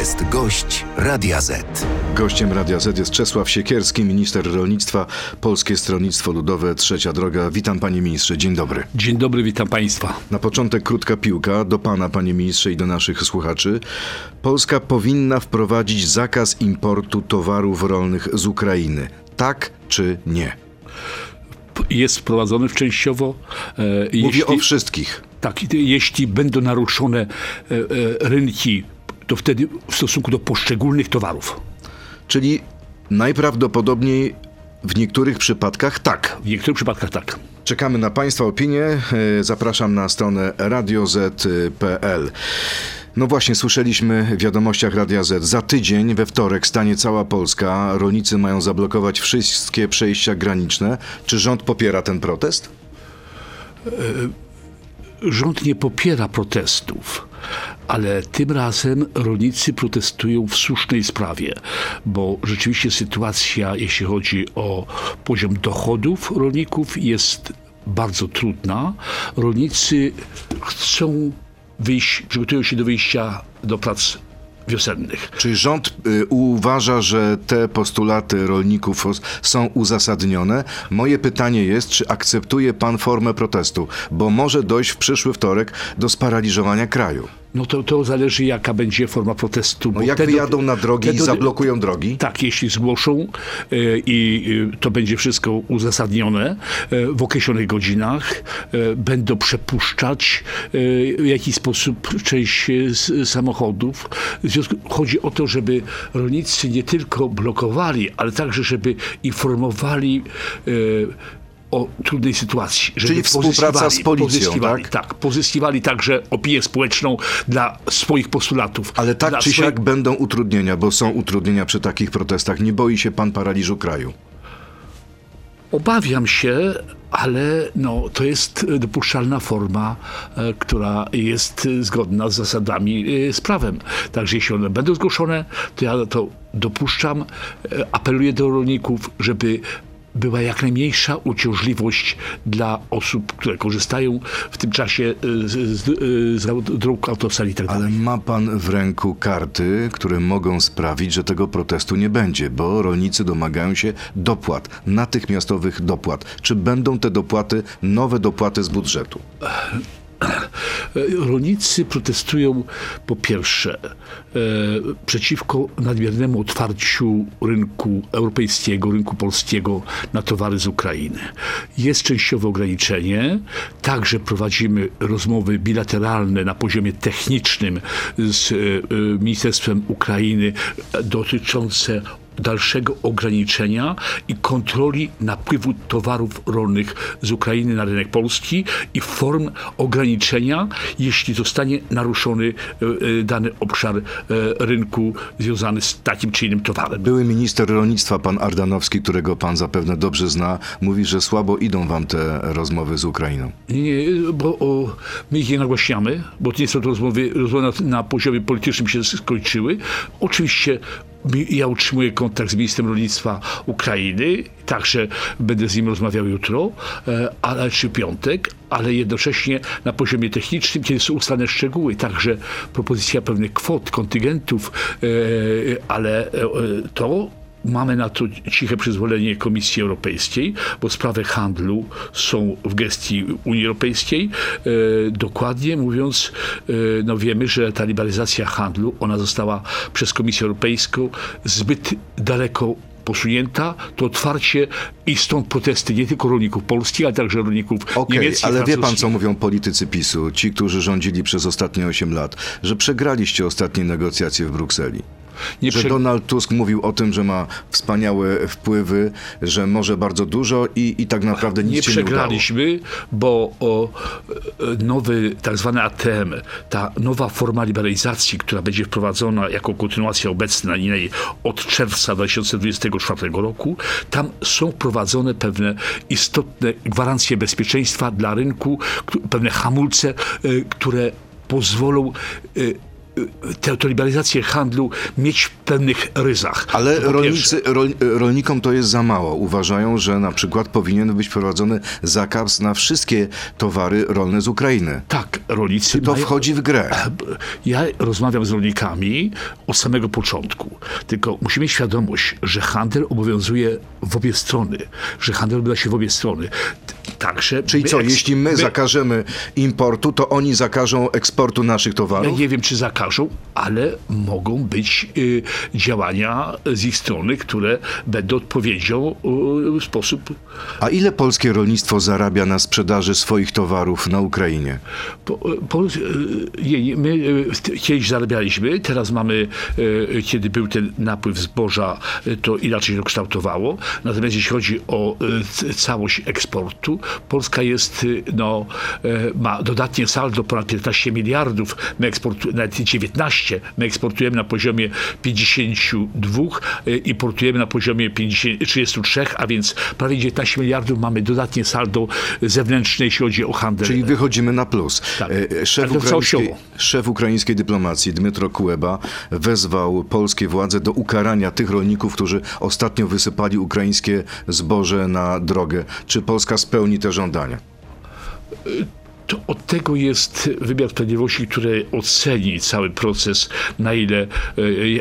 jest gość Radia Z. Gościem Radia Z jest Czesław Siekierski, minister rolnictwa, Polskie Stronnictwo Ludowe, Trzecia Droga. Witam panie ministrze, dzień dobry. Dzień dobry, witam państwa. Na początek krótka piłka do pana, panie ministrze, i do naszych słuchaczy. Polska powinna wprowadzić zakaz importu towarów rolnych z Ukrainy. Tak czy nie? Jest wprowadzony w częściowo. E, Mówię jeśli, o wszystkich. Tak, jeśli będą naruszone e, e, rynki, to wtedy w stosunku do poszczególnych towarów. Czyli najprawdopodobniej w niektórych przypadkach tak. W niektórych przypadkach tak. Czekamy na Państwa opinie. Zapraszam na stronę radioz.pl. No właśnie, słyszeliśmy w wiadomościach Radia Z. Za tydzień, we wtorek, stanie cała Polska. Rolnicy mają zablokować wszystkie przejścia graniczne. Czy rząd popiera ten protest? Rząd nie popiera protestów ale tym razem rolnicy protestują w słusznej sprawie, bo rzeczywiście sytuacja, jeśli chodzi o poziom dochodów rolników, jest bardzo trudna. Rolnicy chcą wyjść, przygotują się do wyjścia do prac wiosennych. Czy rząd y, uważa, że te postulaty rolników są uzasadnione? Moje pytanie jest, czy akceptuje pan formę protestu, bo może dojść w przyszły wtorek do sparaliżowania kraju. No to, to zależy, jaka będzie forma protestu. No jak te, wyjadą na drogi te, i zablokują drogi? Tak, jeśli zgłoszą e, i e, to będzie wszystko uzasadnione e, w określonych godzinach, będą przepuszczać w jakiś sposób część samochodów. Chodzi o to, żeby rolnicy nie tylko blokowali, ale także, żeby informowali o trudnej sytuacji. Czyli współpraca z policją, tak? Tak, pozyskiwali także opinię społeczną dla swoich postulatów. Ale tak czy swoich... siak będą utrudnienia, bo są utrudnienia przy takich protestach. Nie boi się pan paraliżu kraju? Obawiam się, ale no, to jest dopuszczalna forma, e, która jest zgodna z zasadami, e, z prawem. Także jeśli one będą zgłoszone, to ja to dopuszczam. E, apeluję do rolników, żeby była jak najmniejsza uciążliwość dla osób, które korzystają w tym czasie e, z, z, z dróg autostrad i tak. Ale ma pan w ręku karty, które mogą sprawić, że tego protestu nie będzie, bo rolnicy domagają się dopłat, natychmiastowych dopłat. Czy będą te dopłaty, nowe dopłaty z budżetu? Rolnicy protestują po pierwsze e, przeciwko nadmiernemu otwarciu rynku europejskiego, rynku polskiego na towary z Ukrainy. Jest częściowe ograniczenie, także prowadzimy rozmowy bilateralne na poziomie technicznym z e, Ministerstwem Ukrainy dotyczące dalszego ograniczenia i kontroli napływu towarów rolnych z Ukrainy na rynek polski i form ograniczenia, jeśli zostanie naruszony e, e, dany obszar e, rynku związany z takim czy innym towarem. Były minister rolnictwa, pan Ardanowski, którego pan zapewne dobrze zna, mówi, że słabo idą wam te rozmowy z Ukrainą. Nie, nie bo o, my ich nie nagłaśniamy, bo nie są to rozmowy, rozmowy na, na poziomie politycznym się skończyły. Oczywiście ja utrzymuję kontakt z ministrem rolnictwa Ukrainy, także będę z nim rozmawiał jutro, e, ale czy piątek, ale jednocześnie na poziomie technicznym, kiedy są ustalone szczegóły, także propozycja pewnych kwot, kontyngentów, e, ale e, to Mamy na to ciche przyzwolenie Komisji Europejskiej, bo sprawy handlu są w gestii Unii Europejskiej. E, dokładnie mówiąc, e, no wiemy, że ta liberalizacja handlu, ona została przez Komisję Europejską zbyt daleko posunięta, to otwarcie i stąd protesty nie tylko rolników polskich, ale także rolników okay, niemieckich. Ale wie pan, co mówią politycy PiSu, ci, którzy rządzili przez ostatnie 8 lat, że przegraliście ostatnie negocjacje w Brukseli. Nie że Donald Tusk mówił o tym, że ma wspaniałe wpływy, że może bardzo dużo i, i tak naprawdę nic nie się nie przegraliśmy, bo o, e, nowy tak zwany ATM, ta nowa forma liberalizacji, która będzie wprowadzona jako kontynuacja obecnej od czerwca 2024 roku, tam są wprowadzone pewne istotne gwarancje bezpieczeństwa dla rynku, pewne hamulce, e, które pozwolą e, tę tę liberalizację handlu mieć w pewnych ryzach. Ale rolnicy, rol, rolnikom to jest za mało. Uważają, że na przykład powinien być wprowadzony zakaz na wszystkie towary rolne z Ukrainy. Tak, rolnicy To mają... wchodzi w grę. Ja rozmawiam z rolnikami od samego początku. Tylko musimy mieć świadomość, że handel obowiązuje w obie strony. Że handel odbywa się w obie strony. Także Czyli co, jeśli my zakażemy importu, to oni zakażą eksportu naszych Ja towarów? nie wiem, czy zakażą, ale mogą być y, działania z ich strony, które będą odpowiedzią y, w sposób A ile polskie rolnictwo zarabia na sprzedaży swoich towarów na Ukrainie? Po, po, nie, my w- kiedyś zarabialiśmy, teraz mamy, e, kiedy był ten napływ zboża, e, to inaczej się kształtowało. Natomiast jeśli chodzi o całość eksportu, Polska jest, e, no, e, ma dodatnie saldo ponad 15 miliardów, my eksportujemy, nawet 19, my eksportujemy na poziomie 52, e, importujemy na poziomie 50, 33, a więc prawie 19 miliardów mamy dodatnie saldo zewnętrzne, jeśli chodzi o handel. Czyli wychodzimy na plus. Tak. E, Szef, ukraińskiej, szef ukraińskiej dyplomacji Dmytro Kuleba wezwał polskie władze do ukarania tych rolników, którzy ostatnio wysypali ukraińskie zboże na drogę. Czy Polska spełni te żądania? To od tego jest wymiar sprawiedliwości, który oceni cały proces, na ile,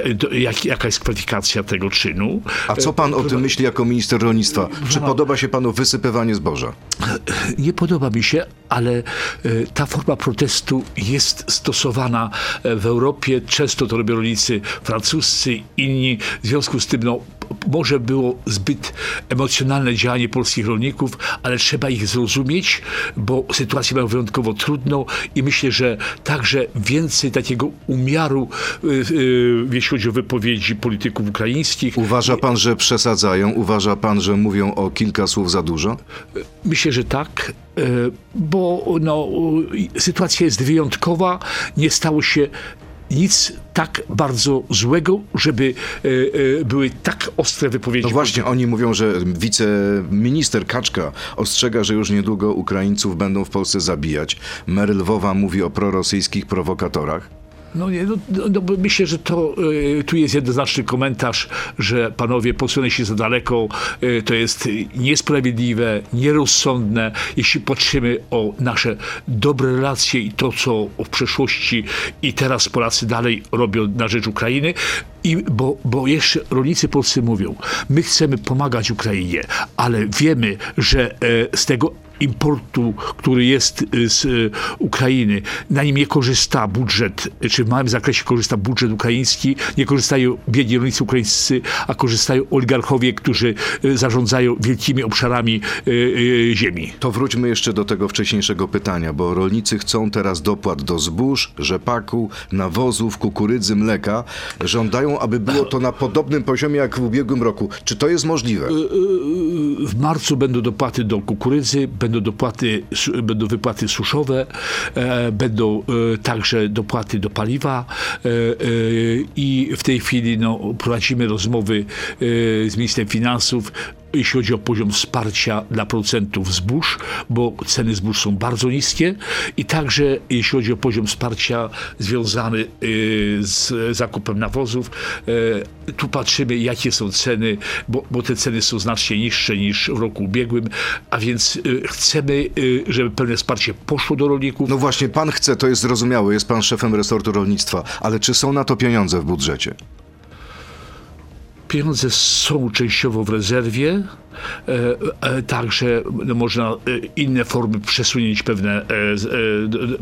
e, do- jak, jaka jest kwalifikacja tego czynu. A co pan o tym myśli jako minister rolnictwa? Czy podoba się panu wysypywanie zboża? Nie podoba mi się, ale e, ta forma protestu jest stosowana e, w Europie. Często to robią rolnicy francuscy, inni. W związku z tym, no, może było zbyt emocjonalne działanie polskich rolników, ale trzeba ich zrozumieć, bo sytuację mają wyjątkowo trudną i myślę, że także więcej takiego umiaru, e, e, jeśli chodzi o wypowiedzi polityków ukraińskich. Uważa pan, że przesadzają? Uważa pan, że mówią o kilka słów za dużo? Myślę, że tak, e, bo no, e, sytuacja jest wyjątkowa. Nie stało się nic tak bardzo złego, żeby e, e, były tak ostre wypowiedzi. No właśnie, oni mówią, że wiceminister Kaczka ostrzega, że już niedługo Ukraińców będą w Polsce zabijać. Mer Lwowa mówi o prorosyjskich prowokatorach. No, nie, no, no, no myślę, że to e, tu jest jednoznaczny komentarz, że panowie posunęli się za daleko. E, to jest niesprawiedliwe, nierozsądne. Jeśli patrzymy o nasze dobre relacje i to, co w przeszłości i teraz Polacy dalej robią na rzecz Ukrainy. I bo, bo jeszcze rolnicy polscy mówią, my chcemy pomagać Ukrainie, ale wiemy, że e, z tego importu, który jest y, z y, Ukrainy, na nim nie korzysta budżet, czy w małym zakresie korzysta budżet ukraiński, nie korzystają biedni rolnicy ukraińscy, a korzystają oligarchowie, którzy y, zarządzają wielkimi obszarami ziemi. To wróćmy jeszcze do tego wcześniejszego pytania, bo rolnicy chcą teraz dopłat do zbóż, rzepaku, nawozów, kukurydzy, mleka. Żądają, aby było to na podobnym poziomie jak w ubiegłym roku. Czy to jest możliwe? W marcu będą dopłaty do kukurydzy, będą dopłaty, będą wypłaty suszowe, e, będą e, także dopłaty do paliwa e, i w tej chwili no, prowadzimy rozmowy z ministrem finansów jeśli chodzi o poziom wsparcia dla producentów zbóż, bo ceny zbóż są bardzo niskie i także jeśli chodzi o poziom wsparcia związany y, z zakupem nawozów, e, tu patrzymy jakie są ceny, bo, bo te ceny są znacznie niższe niż w roku ubiegłym, a więc y, chcemy, y, żeby pełne wsparcie poszło do rolników. No właśnie, pan chce, to jest zrozumiałe, jest pan szefem resortu rolnictwa, ale czy są na to pieniądze w budżecie? Pieniądze są częściowo w rezerwie, e, e, także no, można e, inne formy przesunięć pewne,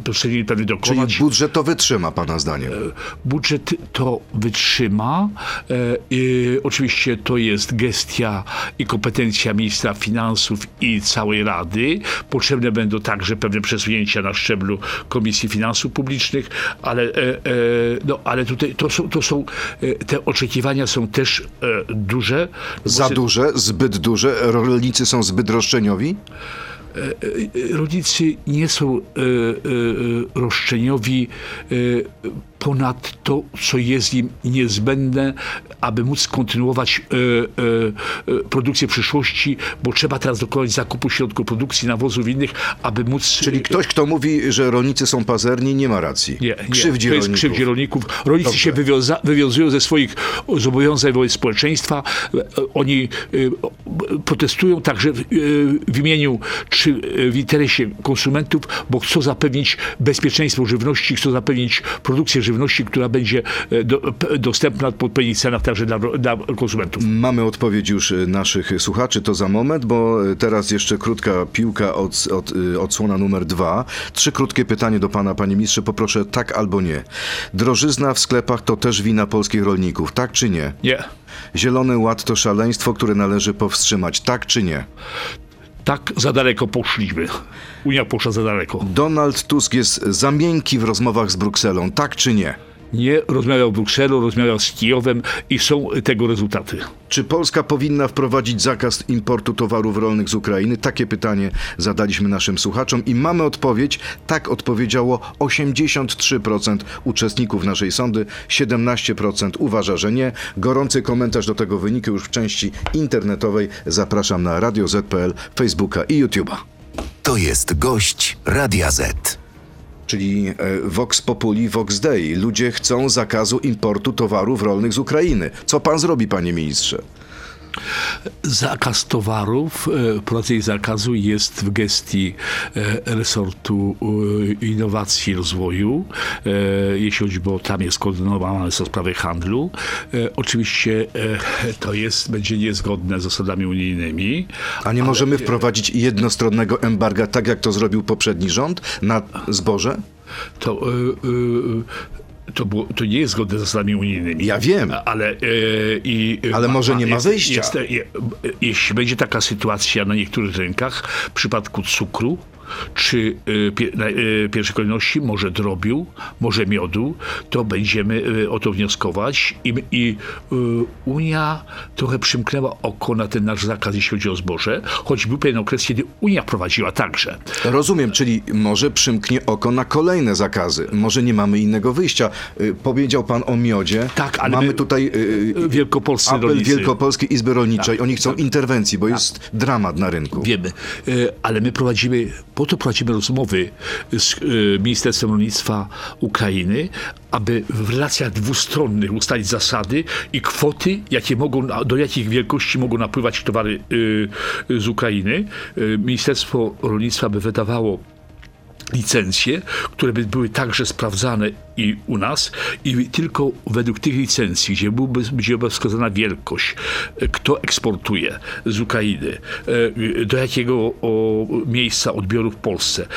przesunięć pewne Czyli dokonać. budżet to wytrzyma, pana zdaniem? Budżet to wytrzyma. Oczywiście to jest gestia i kompetencja ministra finansów i całej Rady. Potrzebne będą także pewne przesunięcia na szczeblu Komisji Finansów Publicznych, ale, no, ale tutaj to są, to są te oczekiwania są też duże. bo Za duże? Zbyt duże? Rolnicy są zbyt roszczeniowi? rolnicy nie są e, e, roszczeniowi. Ponad to, co jest im niezbędne, aby móc kontynuować e, e, produkcję w przyszłości, bo trzeba teraz dokonać zakupu środków produkcji, nawozów innych, aby móc... Czyli ktoś, kto mówi, że rolnicy są pazerni, nie ma racji. Nie, nie. Krzywdzi to jest rolników. krzywdzi rolników. Rolnicy Dobrze. się wywiąza, wywiązują ze swoich zobowiązań wobec społeczeństwa. Oni e, protestują także w, w imieniu czy w interesie konsumentów, bo chcą zapewnić bezpieczeństwo żywności, chcą zapewnić produkcję żywności, która będzie e, do, dostępna po odpowiednich cenach także dla, dla konsumentów. Mamy odpowiedź już y, naszych słuchaczy, to za moment, bo y, teraz jeszcze krótka piłka od, od, odsłona numer dwa. Trzy krótkie pytanie do pana, panie ministrze, poproszę tak albo nie. Drożyzna w sklepach to też wina polskich rolników, tak czy nie? Nie. Zielony Ład to szaleństwo, które należy powstrzymać, tak czy nie? Tak za daleko poszliśmy. Unia poszła za daleko. Donald Tusk jest za miękki w rozmowach z Brukselą, tak czy nie? Nie rozmawiał Brukselą, rozmawiał z Kijowem i są tego rezultaty. Czy Polska powinna wprowadzić zakaz importu towarów rolnych z Ukrainy? Takie pytanie zadaliśmy naszym słuchaczom i mamy odpowiedź. Tak odpowiedziało 83% uczestników naszej sądy, 17% uważa, że nie. Gorący komentarz do tego wyniku już w części internetowej. Zapraszam na Radio Z.pl, Facebooka i YouTube'a. To jest gość Radia Z. Czyli e, Vox Populi, Vox Dei. Ludzie chcą zakazu importu towarów rolnych z Ukrainy. Co pan zrobi, panie ministrze? Zakaz towarów, e, wprowadzenie zakazu jest w gestii e, resortu e, innowacji i rozwoju, jeśli chodzi, bo tam jest koordynowane są sprawy handlu. Oczywiście to jest, będzie niezgodne z zasadami unijnymi. A nie możemy wprowadzić jednostronnego embarga, tak jak to zrobił poprzedni rząd, na zboże? To, e, to, było, to nie jest zgodne z zasadami unijnymi. Ja wiem. Ale, e, i, e, Ale może nie ma jest- wyjścia. Jest, je, jeśli będzie taka sytuacja na niektórych rynkach, w przypadku cukru, czy pie, na, e, pierwszej kolejności może drobiu, może miodu, to będziemy e, o to wnioskować i, i Unia trochę przymknęła oko na ten nasz zakaz, jeśli chodzi o zboże, choć był pewien okres, kiedy Unia prowadziła także. Rozumiem, czyli może przymknie oko na kolejne zakazy. Może nie mamy innego wyjścia. Y, Powiedział pan o miodzie. Tak, ale Mamy my- tutaj y, Wielkopolscy apel rolnicy. Tak, Wielkopolskiej Izby Rolniczej. Oni chcą interwencji, bo jest dramat na rynku. Wiemy, ale my prowadzimy, po to prowadzimy rozmowy z e, Ministerstwem Rolnictwa Ukrainy, aby w relacjach dwustronnych ustalić zasady i kwoty, jakie mogą, do jakich wielkości mogą napływać towary e, z Ukrainy. E, Ministerstwo Rolnictwa by wydawało licencje, które by były także sprawdzane i u nas i tylko według tych licencji, gdzie byłby, gdzie była wskazana wielkość, e, kto eksportuje z Ukrainy, e, do jakiego miejsca odbioru w Polsce.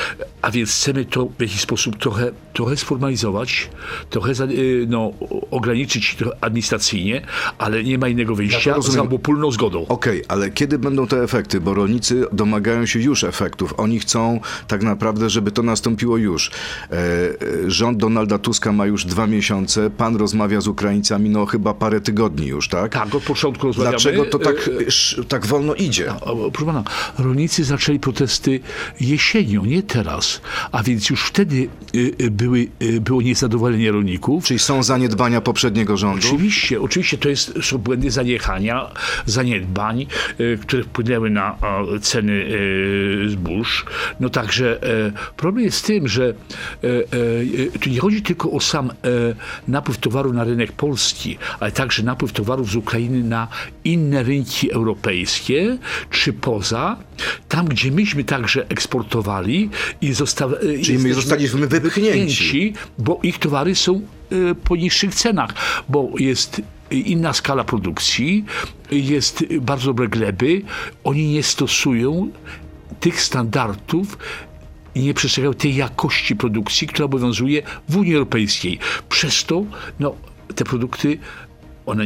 A więc chcemy to w jakiś sposób trochę, trochę sformalizować, trochę e, no, ograniczyć administracyjnie, ale nie ma innego wyjścia rozumiem. za obopólną zgodą. Okej, ale kiedy będą te efekty? Bo rolnicy domagają się już efektów. Oni chcą tak naprawdę, żeby to nastąpiło już. E, e, rząd Donalda Tuska ma już dwa miesiące. Pan rozmawia z Ukraińcami, no chyba parę tygodni już, tak? Tak, od początku rozmawiamy. Dlaczego to tak, E, tak wolno idzie? Proszę pana, rolnicy zaczęli protesty jesienią, nie teraz. A więc już wtedy były, było niezadowolenie rolników. Czyli są zaniedbania poprzedniego rządu? Oczywiście, oczywiście to jest, są błędy zaniechania, zaniedbań, które wpłynęły na ceny zbóż. No także e, problem jest w tym, że e, e, tu nie chodzi tylko o sam e, napływ towaru na rynek polski, ale także napływ towarów z Ukrainy na inne rynki europejskie czy poza, tam gdzie myśmy także eksportowali i zostali. Czyli my zostaliśmy wypchnięci. bo ich towary są po niższych cenach, bo jest inna skala produkcji, jest bardzo dobre gleby, oni nie stosują tych standardów i nie przestrzegają tej jakości produkcji, która obowiązuje w Unii Europejskiej. Przez to no, te produkty, one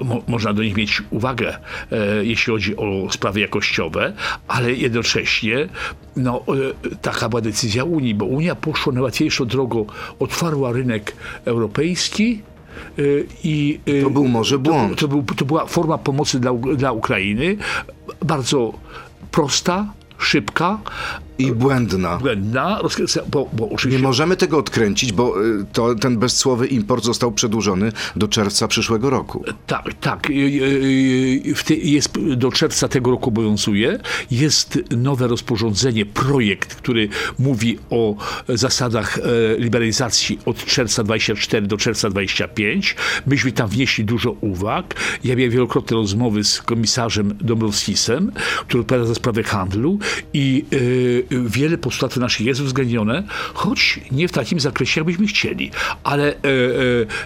mo, można do nich mieć uwagę, e, jeśli chodzi o sprawy jakościowe, ale jednocześnie no, e, taka była decyzja Unii, bo Unia poszła na łatwiejszą drogą, otwarła rynek europejski e, i e, To był może błąd. to, był, to była forma pomocy dla, dla Ukrainy, bardzo prosta, szybka, I błędna. błędna, bo, bo Nie oczywiście możemy tego odkręcić, bo y, to, ten bezcłowy import został przedłużony do czerwca przyszłego roku. Tak, tak. Y, y, jest, do czerwca tego roku obowiązuje. Jest nowe rozporządzenie, projekt, który mówi o zasadach e, liberalizacji od czerwca 24 do czerwca 25. Myśmy tam wnieśli dużo uwag. Ja miałem wielokrotne rozmowy z komisarzem Dombrovskisem, który odpowiada za sprawę handlu i wiele postulatów naszych jest uwzględnione, choć nie w takim zakresie, jakbyśmy chcieli. Ale e,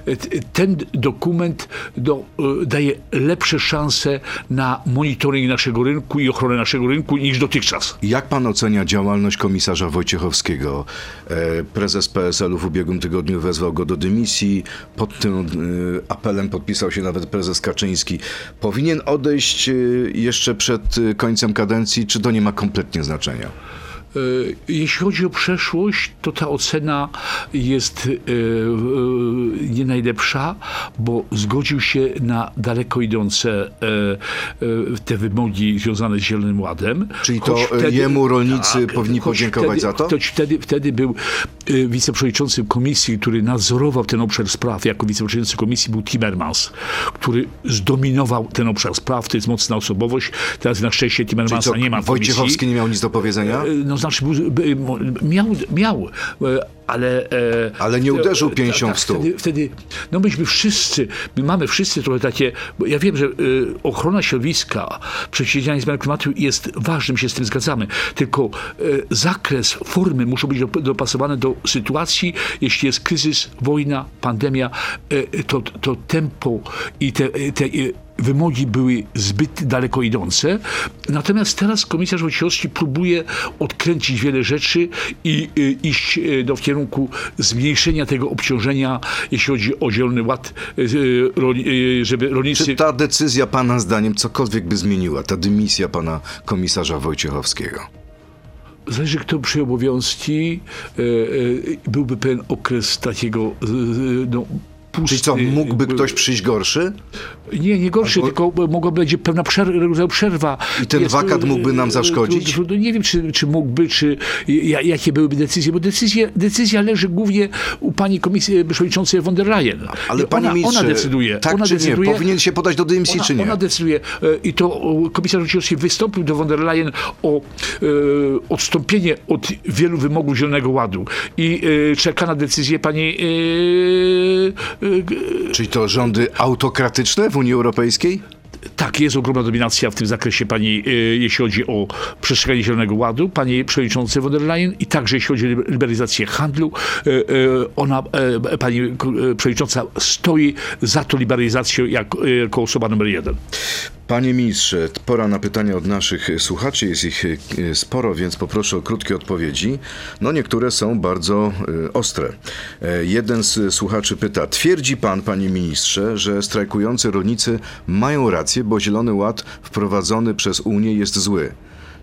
e, ten dokument do, e, daje lepsze szanse na monitoring naszego rynku i ochronę naszego rynku niż dotychczas. Jak pan ocenia działalność komisarza Wojciechowskiego? Prezes PSL-u w ubiegłym tygodniu wezwał go do dymisji. Pod tym apelem podpisał się nawet prezes Kaczyński. Powinien odejść jeszcze przed końcem kadencji, czy to nie ma kompletnie znaczenia? E, Jeśli chodzi o przeszłość, to ta ocena jest e, e, nie najlepsza, bo zgodził się na daleko idące e, e, te wymogi związane z Zielonym Ładem. Czyli to, e, jemu rolnicy powinni choć podziękować wtedy, za to? Choć wtedy, wtedy był wiceprzewodniczącym komisji, który nadzorował ten obszar spraw. Jako wiceprzewodniczący komisji był Timmermans, który zdominował ten obszar spraw. To jest mocna osobowość. Teraz na szczęście Timmermansa nie ma w komisji. Wojciechowski nie miał nic do powiedzenia? No znaczy, miał, miał, e, ale... e, Ale nie uderzył e, pięścią tak, w stół. Wtedy, wtedy, no myśmy wszyscy, my mamy wszyscy trochę takie, bo ja wiem, że ochrona środowiska, przeciwdziałanie zmian klimatu jest ważnym, się z tym zgadzamy, tylko zakres, formy muszą być dop- dopasowane do sytuacji, jeśli jest kryzys, wojna, pandemia, to, to tempo i te, te wymogi były zbyt daleko idące. Natomiast teraz komisarz Wojciechowski próbuje odkręcić wiele rzeczy i y, iść do, w kierunku zmniejszenia tego obciążenia, jeśli chodzi o Zielony Ład, y, żeby rolnicy... Czy ta decyzja pana zdaniem cokolwiek by zmieniła? Ta dymisja pana komisarza Wojciechowskiego? Zależy, kto przyjął obowiązki. Byłby pewien okres takiego no, pusty. Czyli co, mógłby y, ktoś przyjść gorszy? Nie, nie gorszy, Albo- tylko mogłaby będzie pewna przerwa. przerwa. I ten wakat mógłby nam e, zaszkodzić? Nie wiem, czy, czy mógłby, czy ja- jakie byłyby decyzje, bo decyzje, decyzja leży głównie u pani komisji przewodniczącej von der Leyen. Ale I panie ona, ministrze, ona decyduje. tak ona czy decyduje, nie? Powinien się podać do dymisji, ona, czy nie? Ona decyduje. E, I to komisarz Wojciechowski wystąpił do von der Leyen o e, odstąpienie od wielu wymogów Zielonego Ładu. I e, czeka na decyzję pani e, e, Czyli to rządy autokratyczne w Unii Europejskiej? Tak, jest ogromna dominacja w tym zakresie pani, y, jeśli chodzi o przestrzeganie Zielonego Ładu, pani przewodniczącej von der Leyen i także jeśli chodzi o liberalizację handlu, y, y, ona, pani przewodnicząca stoi za tą liberalizacją jak, y, jako osoba numer jeden. Panie ministrze, pora na pytania od naszych słuchaczy. Jest ich e, sporo, więc poproszę o krótkie odpowiedzi. No niektóre są bardzo e, ostre. E, Jeden z słuchaczy pyta: Twierdzi pan, panie ministrze, że strajkujący rolnicy mają rację, bo Zielony Ład wprowadzony przez Unię jest zły.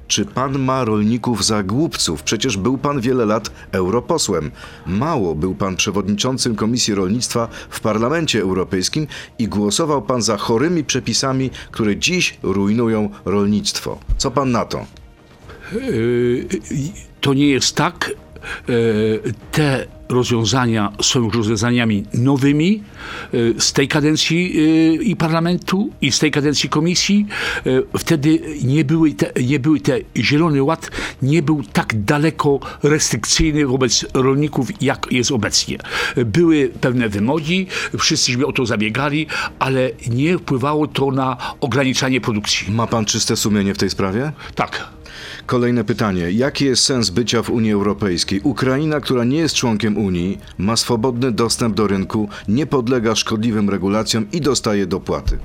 Czy pan ma rolników za głupców? Przecież był pan wiele lat europosłem. Mało był pan przewodniczącym Komisji Rolnictwa w Parlamencie Europejskim i głosował pan za chorymi przepisami, które dziś rujnują rolnictwo. Co pan na to? Y, To nie jest tak. Y, Te rozwiązania są już rozwiązaniami nowymi y, z tej kadencji y, i parlamentu i z tej kadencji komisji. Wtedy nie były te, nie były te Zielony Ład nie był tak daleko restrykcyjny wobec rolników, jak jest obecnie. Były pewne wymogi, wszyscyśmy o to zabiegali, ale nie wpływało to na ograniczanie produkcji. Ma pan czyste sumienie w tej sprawie? Tak. Kolejne pytanie. Jaki jest sens bycia w Unii Europejskiej? Ukraina, która nie jest członkiem Unii, ma swobodny dostęp do rynku, nie podlega szkodliwym regulacjom i dostaje dopłaty.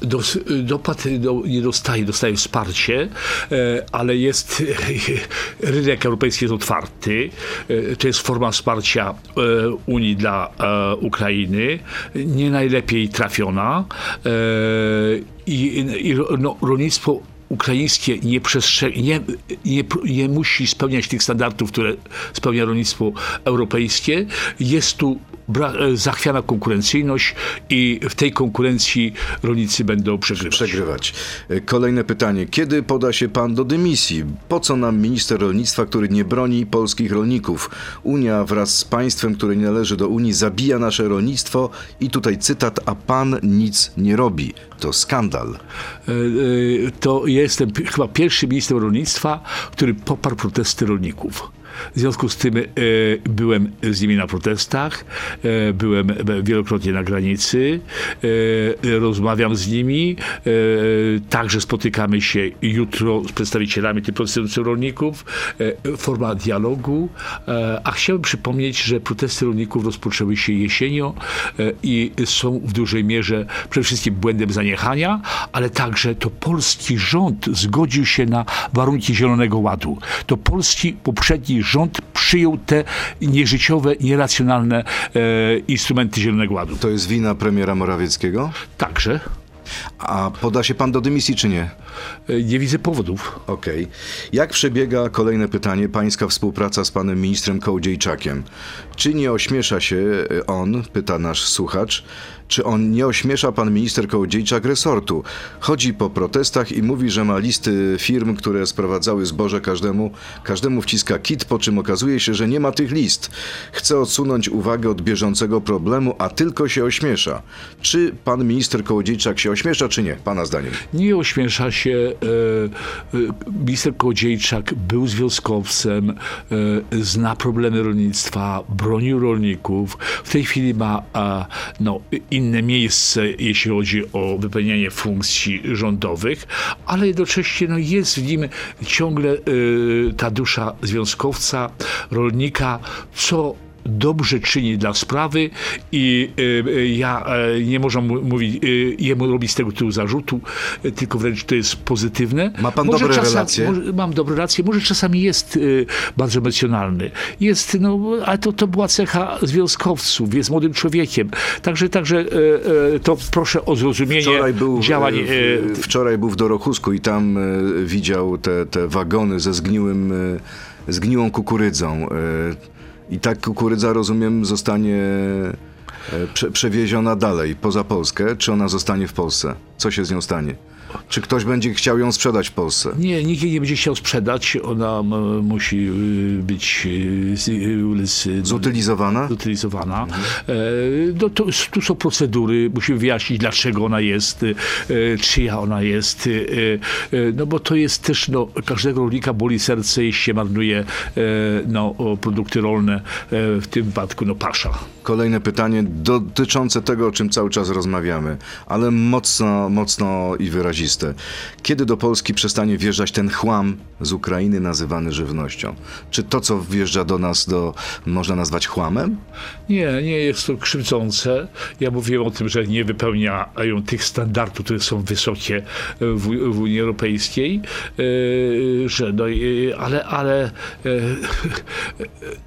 Dos, dopłat do, nie dostaje, dostaje wsparcie, e, ale jest rynek europejski jest otwarty. E, to jest forma wsparcia e, Unii dla Ukrainy, nie najlepiej trafiona i, i no, rolnictwo ukraińskie nie, przestrze- nie, nie, nie musi spełniać tych standardów, które spełnia rolnictwo europejskie. Jest tu zachwiana konkurencyjność i w tej konkurencji rolnicy będą przegrywać. przegrywać. E, Kolejne pytanie. Kiedy poda się pan do dymisji? Po co nam minister rolnictwa, który nie broni polskich rolników? Unia wraz z państwem, które nie należy do Unii, zabija nasze rolnictwo i tutaj cytat, a pan nic nie robi. To skandal. E, e, to jestem chyba pierwszy minister rolnictwa, który poparł protesty rolników. W związku z tym e, byłem z nimi na protestach, e, byłem wielokrotnie na granicy, e, rozmawiam z nimi, także spotykamy się jutro z przedstawicielami tych protestujących rolników, forma dialogu, a chciałbym przypomnieć, że protesty rolników rozpoczęły się jesienią i są w dużej mierze przede wszystkim błędem zaniechania, ale także to polski rząd zgodził się na warunki Zielonego Ładu. To polski poprzedni rząd przyjął te nieżyciowe, nieracjonalne e, instrumenty Zielonego Ładu. To jest wina premiera Morawieckiego? Także A poda się pan do dymisji czy nie? e, nie widzę powodów. Okej. Jak przebiega, kolejne pytanie, pańska współpraca z panem ministrem Kołodziejczakiem? Czy nie ośmiesza się e, on, pyta nasz słuchacz, czy on nie ośmiesza pan minister Kołodziejczak resortu? Chodzi po protestach i mówi, że ma listy firm, które sprowadzały zboże każdemu, każdemu wciska kit, po czym okazuje się, że nie ma tych list. Chce odsunąć uwagę od bieżącego problemu, a tylko się ośmiesza. Czy pan minister Kołodziejczak się ośmiesza, czy nie? Pana zdaniem. Nie ośmiesza się. E, e, minister Kołodziejczak był związkowcem, e, zna problemy rolnictwa, bronił rolników. W tej chwili ma no, inne miejsce, jeśli chodzi o wypełnianie funkcji rządowych, ale jednocześnie no, jest w nim ciągle e, ta dusza związkowca, rolnika, co dobrze czyni dla sprawy i e, e, ja e, nie można mu- mówić, jemu robić z tego tytułu zarzutu, tylko wręcz to jest pozytywne. Ma pan dobre czasem- relacje? Może, mam dobre relacje, może czasami jest bardzo emocjonalny. Jest, no, ale to, to była cecha związkowców, jest młodym człowiekiem. Także, także to proszę o zrozumienie Wczoraj był, działań. w, wczoraj był w Dorochusku i tam widział te, te wagony ze zgniłym, zgniłą kukurydzą. I ta kukurydza, rozumiem, zostanie e, prze, przewieziona dalej, poza Polskę. Czy ona zostanie w Polsce? Co się z nią stanie? Czy ktoś będzie chciał ją sprzedać w Polsce? Nie, nikt jej nie będzie chciał sprzedać. Ona musi y, być y, y, Zutylizowana? zutylizowana. E, no to, tu są procedury, musimy wyjaśnić, dlaczego ona jest, czyja ona jest. No bo to jest też, no, każdego rolnika boli serce, jeśli się marnuje e, no, produkty rolne, e, w tym wypadku no pasza. Kolejne pytanie dotyczące tego, o czym cały czas rozmawiamy, ale mocno, mocno i Kiedy do Polski przestanie wjeżdżać ten chłam z Ukrainy nazywany żywnością? Czy to, co wjeżdża do nas, do, można nazwać chłamem? Nie, nie jest to krzywdzące. Ja mówiłem o tym, że nie wypełniają tych standardów, które są wysokie w, w Unii Europejskiej, e, że no, ale, ale e,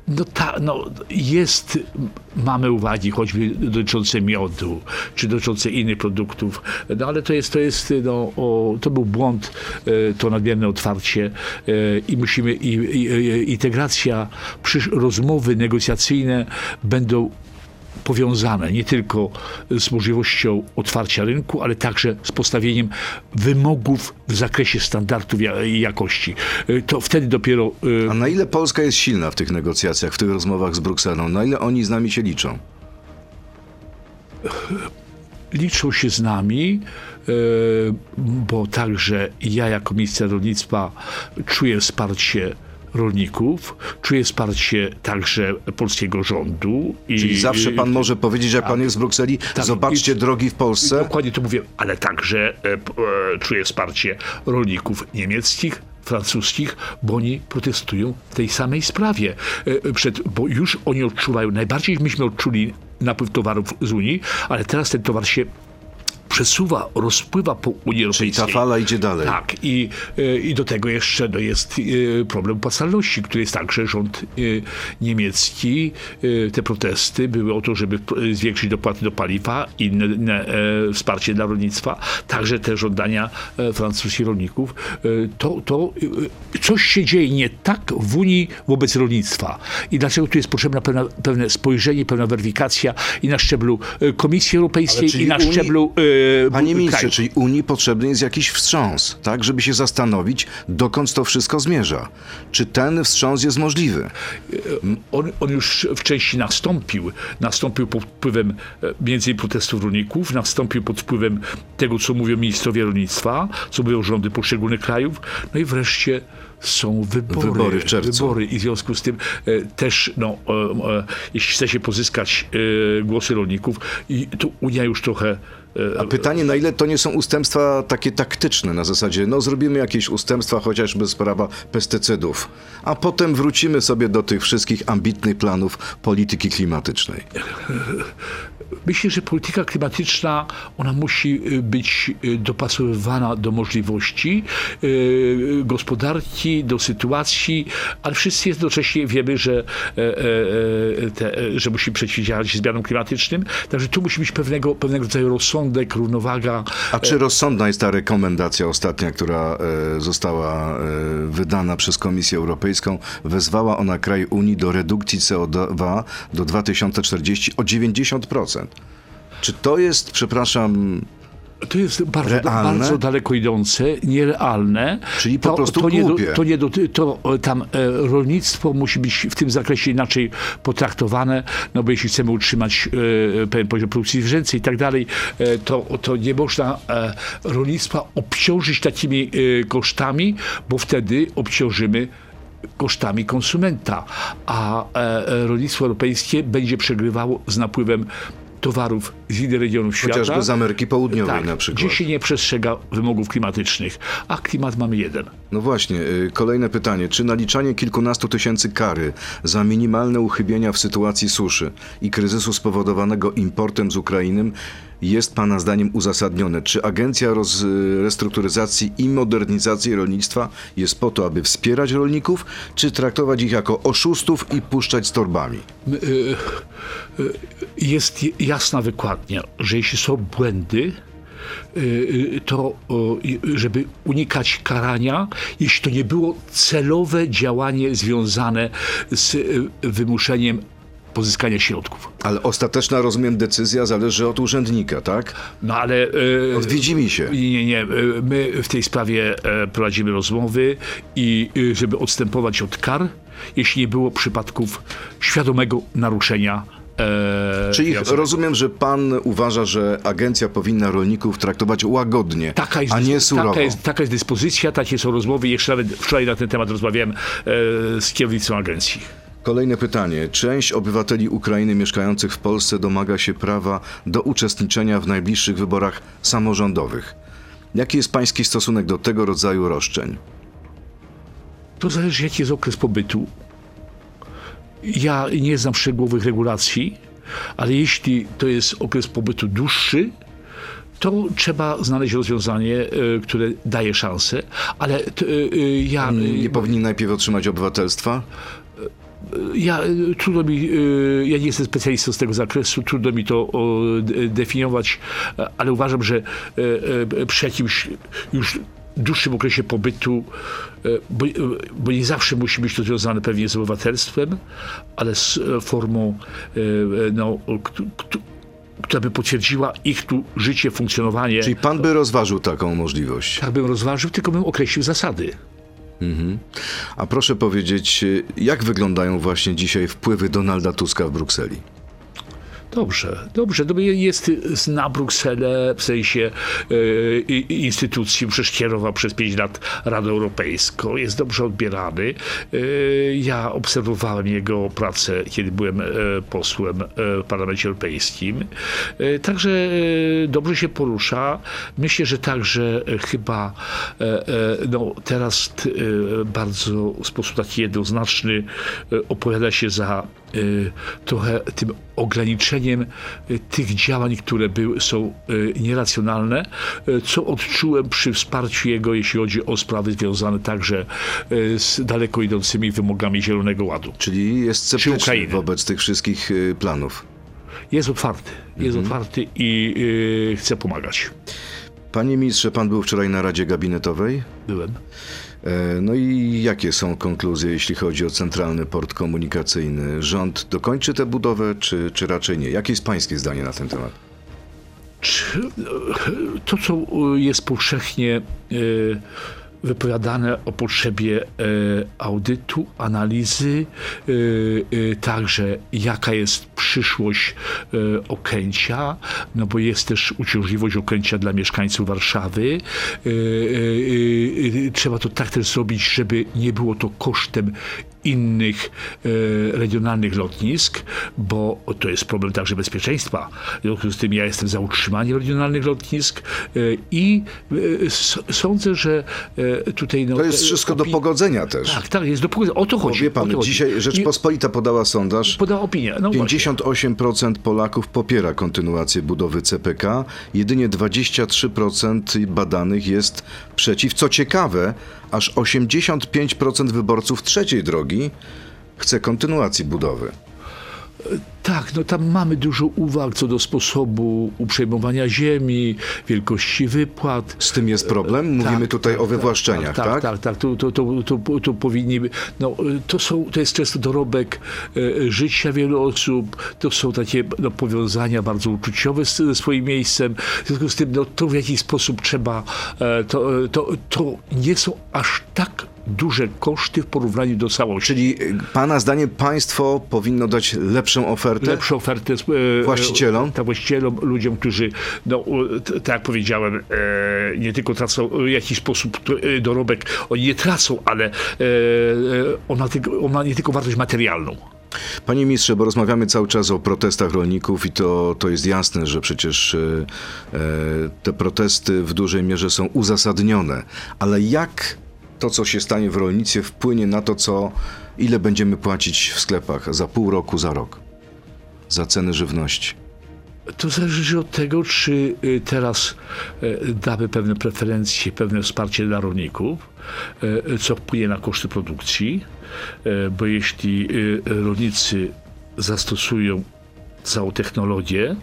no, ta, no, jest, mamy uwagi choćby dotyczące miodu, czy dotyczące innych produktów, no ale to jest, to jest, no, o, to był błąd, e, to nadmierne otwarcie e, i musimy, i, i, integracja, rozmowy negocjacyjne będą powiązane nie tylko z możliwością otwarcia rynku, ale także z postawieniem wymogów w zakresie standardów i jakości. E, To wtedy dopiero A na ile Polska jest silna w tych negocjacjach, w tych rozmowach z Brukselą? Na ile oni z nami się liczą? liczą się z nami, bo także ja jako minister rolnictwa czuję wsparcie rolników, czuję wsparcie także polskiego rządu. I, Czyli zawsze pan może powiedzieć, jak pan jest w Brukseli, Tak. zobaczcie I- drogi w Polsce. Dokładnie to mówię, ale także e, e, czuję wsparcie rolników niemieckich, francuskich, bo oni protestują w tej samej sprawie. E, Przed, bo już oni odczuwają, najbardziej myśmy odczuli napływ towarów z Unii, ale teraz ten towar się przesuwa, rozpływa po Unii Europejskiej. Czyli ta fala idzie dalej. Tak, i, y, i do tego jeszcze no, jest y, problem opłacalności, który jest także rząd y, niemiecki. Te protesty były o to, żeby zwiększyć dopłaty do paliwa, inne, inne wsparcie dla rolnictwa, także te żądania francuskich rolników. To, to coś się dzieje nie tak w Unii wobec rolnictwa. I dlaczego tu jest potrzebne pewne, pewne spojrzenie, pewna weryfikacja i na szczeblu Komisji Europejskiej, i na Unii, szczeblu Panie ministrze, kraju. czyli Unii potrzebny jest jakiś wstrząs, tak, żeby się zastanowić, dokąd to wszystko zmierza. Czy ten wstrząs jest możliwy? On, on już w części nastąpił. Nastąpił pod wpływem e, między protestów rolników, nastąpił pod wpływem tego, co mówią ministrowie rolnictwa, co mówią rządy poszczególnych krajów. No i wreszcie są wybory. Wybory w czerwcu. Wybory i w związku z tym e, też, no, e, e, jeśli chce się pozyskać e, głosy rolników, i tu Unia już trochę A pytanie, na ile to nie są ustępstwa takie taktyczne, na zasadzie, no zrobimy jakieś ustępstwa, chociażby sprawa pestycydów, a potem wrócimy sobie do tych wszystkich ambitnych planów polityki klimatycznej. Myślę, że polityka klimatyczna, ona musi y, być y, dopasowywana do możliwości y, gospodarki, do sytuacji, ale wszyscy jednocześnie wiemy, że, e, e, te, że musimy przeciwdziałać zmianom klimatycznym. Także tu musi być pewnego, pewnego rodzaju rozsądek, równowaga. A czy rozsądna jest ta rekomendacja ostatnia, która e, została e, wydana przez Komisję Europejską? Wezwała ona kraj Unii do redukcji CO2 do 2040 o 90%. Czy to jest, przepraszam, To jest bardzo, Realne? bardzo daleko idące, nierealne. Czyli po to, prostu to nie, do, to nie do, to e, tam e, rolnictwo musi być w tym zakresie inaczej potraktowane, no bo jeśli chcemy utrzymać e, pewien poziom produkcji zwierzęcej i tak dalej, e, to, to nie można e, rolnictwa obciążyć takimi e, kosztami, bo wtedy obciążymy kosztami konsumenta, a e, rolnictwo europejskie będzie przegrywało z napływem towarów z innych regionów świata. chociażby z Ameryki Południowej Tak, na przykład? gdzie się nie przestrzega wymogów klimatycznych, a klimat mamy jeden. No właśnie, y, kolejne pytanie. Czy naliczanie kilkunastu tysięcy kary za minimalne uchybienia w sytuacji suszy i kryzysu spowodowanego importem z Ukrainy jest Pana zdaniem uzasadnione? Czy Agencja Roz- Restrukturyzacji i Modernizacji Rolnictwa jest po to, aby wspierać rolników, czy traktować ich jako oszustów i puszczać z torbami? Jest jasna wykładnia, że jeśli są błędy, y, y, to żeby unikać karania, jeśli to nie było celowe działanie związane z y, wymuszeniem pozyskania środków. Ale ostateczna, rozumiem, decyzja zależy od urzędnika, tak? No ale... y, Od widzimisię. Nie, nie, nie. Y, My w tej sprawie e, prowadzimy rozmowy i żeby odstępować od kar, jeśli nie było przypadków świadomego naruszenia e, Czyli rozumiem, że pan uważa, że agencja powinna rolników traktować łagodnie, Taka jest, a nie surowo. taka, jest, taka jest dyspozycja, takie są rozmowy. Jeszcze nawet wczoraj na ten temat rozmawiałem e, z kierownictwem agencji. Kolejne pytanie. Część obywateli Ukrainy mieszkających w Polsce domaga się prawa do uczestniczenia w najbliższych wyborach samorządowych. Jaki jest pański stosunek do tego rodzaju roszczeń? To zależy, jaki jest okres pobytu. Ja nie znam szczegółowych regulacji, ale jeśli to jest okres pobytu dłuższy, to trzeba znaleźć rozwiązanie, e, które daje szansę, ale t, e, e, ja, Nie powinni najpierw otrzymać obywatelstwa? Ja e, trudno mi, e, ja nie jestem specjalistą z tego zakresu, trudno mi to definiować, e, ale uważam, że przy jakimś już dłuższym okresie pobytu, bo, bo nie zawsze musi być to związane pewnie z obywatelstwem, ale z formą, no, kt- kt- która by potwierdziła ich tu życie, funkcjonowanie. Czyli pan by rozważył taką możliwość. Tak bym rozważył, tylko bym określił zasady. A proszę powiedzieć, jak wyglądają właśnie dzisiaj wpływy Donalda Tuska w Brukseli? Dobrze, dobrze. No, jest na Brukselę w sensie i- instytucji, przecież kierował przez 5 lat Radę Europejską, jest dobrze odbierany. E, ja obserwowałem jego pracę, kiedy byłem e, posłem w Parlamencie Europejskim. E, także dobrze się porusza. Myślę, że także chyba no, teraz bardzo w sposób taki jednoznaczny opowiada się za trochę tym ograniczeniem y, tych działań, które były, są y, nieracjonalne, y, co odczułem przy wsparciu jego, jeśli chodzi o sprawy związane także y, z daleko idącymi wymogami Zielonego Ładu. Czyli jest sceptyczny wobec tych wszystkich y, planów. Jest otwarty, jest Mhm. otwarty i y, chce pomagać. Panie ministrze, pan był wczoraj na Radzie Gabinetowej. Byłem. E, No i jakie są konkluzje, jeśli chodzi o centralny port komunikacyjny? Rząd dokończy tę budowę, czy, czy raczej nie? Jakie jest pańskie zdanie na ten temat? Czy, to, co y, jest powszechnie wypowiadane o potrzebie y, audytu, analizy, y, y, także jaka jest przyszłość Okęcia, no bo jest też uciążliwość Okęcia dla mieszkańców Warszawy. Trzeba to tak też zrobić, żeby nie było to kosztem innych e, regionalnych lotnisk, bo to jest problem także bezpieczeństwa. W związku z tym ja jestem za utrzymaniem regionalnych lotnisk e, i e, sądzę, że tutaj... No, To jest wszystko do pogodzenia też. Tak, tak, jest do pogodzenia. O to Bo chodzi. wie o pan, chodzi. dzisiaj Rzeczpospolita podała sondaż. Podała opinię. No właśnie. 58% Polaków popiera kontynuację budowy CPK, jedynie 23% badanych jest przeciw. Co ciekawe, aż 85% wyborców trzeciej drogi chce kontynuacji budowy. Tak, no tam mamy dużo uwag co do sposobu uprzejmowania ziemi, wielkości wypłat. Z tym jest problem? Mówimy Tak, tutaj tak, o wywłaszczeniach, tak? Tak, tak, tak. To, to, to, to, to powinni. No, to, są, to jest często dorobek e, życia wielu osób. To są takie no, powiązania bardzo uczuciowe z, ze swoim miejscem. W związku z tym, no, to w jakiś sposób trzeba. E, to, to, to nie są aż tak duże koszty w porównaniu do całości. Czyli y, pana zdaniem państwo powinno dać lepszą ofertę? lepszą ofertę e, Właścicielom? e, tak, właścicielom, ludziom, którzy, no, e, tak jak powiedziałem, e, nie tylko tracą w jakiś sposób e, dorobek, oni nie tracą, ale e, e, on, ma tylko, on ma nie tylko wartość materialną. Panie ministrze, bo rozmawiamy cały czas o protestach rolników i to, to jest jasne, że przecież e, e, te protesty w dużej mierze są uzasadnione. Ale jak to, co się stanie w rolnictwie, wpłynie na to, co, ile będziemy płacić w sklepach za pół roku, za rok? Za ceny żywności. To zależy od tego, czy y, teraz y, damy pewne preferencje, pewne wsparcie dla rolników, y, co wpłynie na koszty produkcji, bo jeśli rolnicy zastosują całą technologię,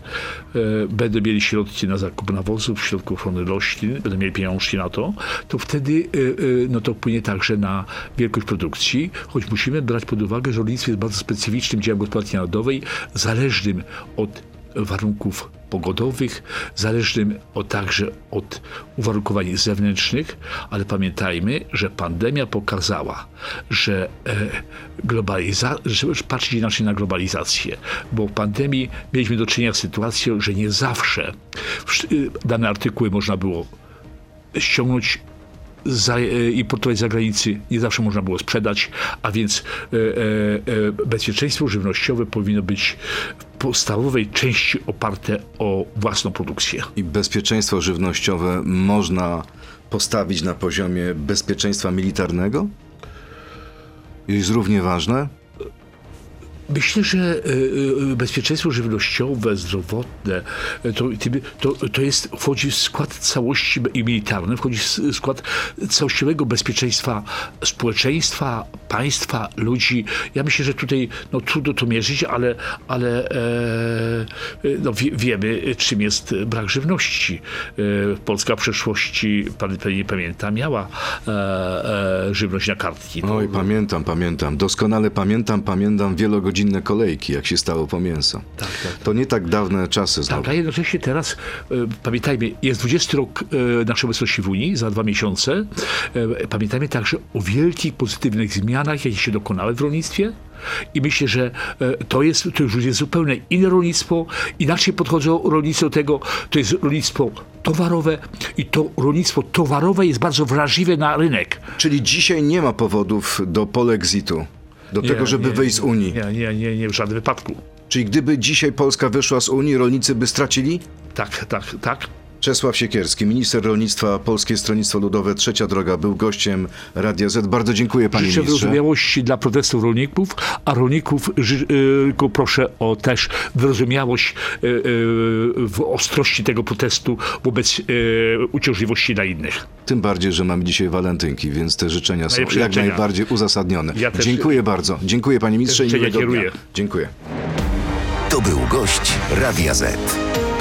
e, będą mieli środki na zakup nawozów, środków ochrony roślin, będą mieli pieniążki na to, to wtedy e, e, no to wpłynie także na wielkość produkcji, choć musimy brać pod uwagę, że rolnictwo jest bardzo specyficznym działem gospodarki narodowej, zależnym od warunków pogodowych, zależnym także od uwarunkowań zewnętrznych, ale pamiętajmy, że pandemia pokazała, że e, globaliza- że patrzeć inaczej na globalizację, bo w pandemii mieliśmy do czynienia z sytuacją, że nie zawsze wsz- y, dane artykuły można było ściągnąć za, e, importować z zagranicy nie zawsze można było sprzedać, a więc e, e, e, bezpieczeństwo żywnościowe powinno być podstawowej części oparte o własną produkcję. I bezpieczeństwo żywnościowe można postawić na poziomie bezpieczeństwa militarnego? Jest równie ważne? Myślę, że e, e, bezpieczeństwo żywnościowe, zdrowotne, e, to, to, to jest, wchodzi w skład całości i militarny, wchodzi w skład całościowego bezpieczeństwa społeczeństwa, państwa, ludzi. Ja myślę, że tutaj no, trudno to mierzyć, ale, ale e, no, wie, wiemy, czym jest brak żywności. E, Polska w przeszłości, pan pewnie pamięta, miała e, e, żywność na kartki. Oj, pamiętam, pamiętam. Doskonale pamiętam, pamiętam wielogodzinne kolejki, jak się stało po mięso. Tak, tak, tak. To nie tak dawne czasy znowu. Tak, a jednocześnie teraz, e, pamiętajmy, jest 20 rok e, naszej obecności w Unii, za dwa miesiące. E, pamiętajmy także o wielkich, pozytywnych zmianach, jakie się dokonały w rolnictwie. I myślę, że to, jest, to już jest zupełnie inne rolnictwo. Inaczej podchodzą rolnicy do tego. To jest rolnictwo towarowe i to rolnictwo towarowe jest bardzo wrażliwe na rynek. Czyli dzisiaj nie ma powodów do polexitu, do Nie, tego, żeby nie, wyjść z Unii. Nie, nie, nie, nie, w żadnym wypadku. Czyli gdyby dzisiaj Polska wyszła z Unii, rolnicy by stracili? Tak, tak, tak. Czesław Siekierski, minister rolnictwa, Polskie Stronnictwo Ludowe, Trzecia Droga, był gościem Radia Z. Bardzo dziękuję panie Życzę ministrze. wyrozumiałości dla protestów rolników, a rolników y, tylko proszę o też wyrozumiałość y, y, w ostrości tego protestu wobec uciążliwości dla innych. Tym bardziej, że mamy dzisiaj walentynki, więc te życzenia są Najlepsze jak życzenia. najbardziej uzasadnione. Ja też- Dziękuję bardzo. Dziękuję panie ministrze i życzenia miłego dnia. kieruję. Dziękuję. To był gość Radia Z.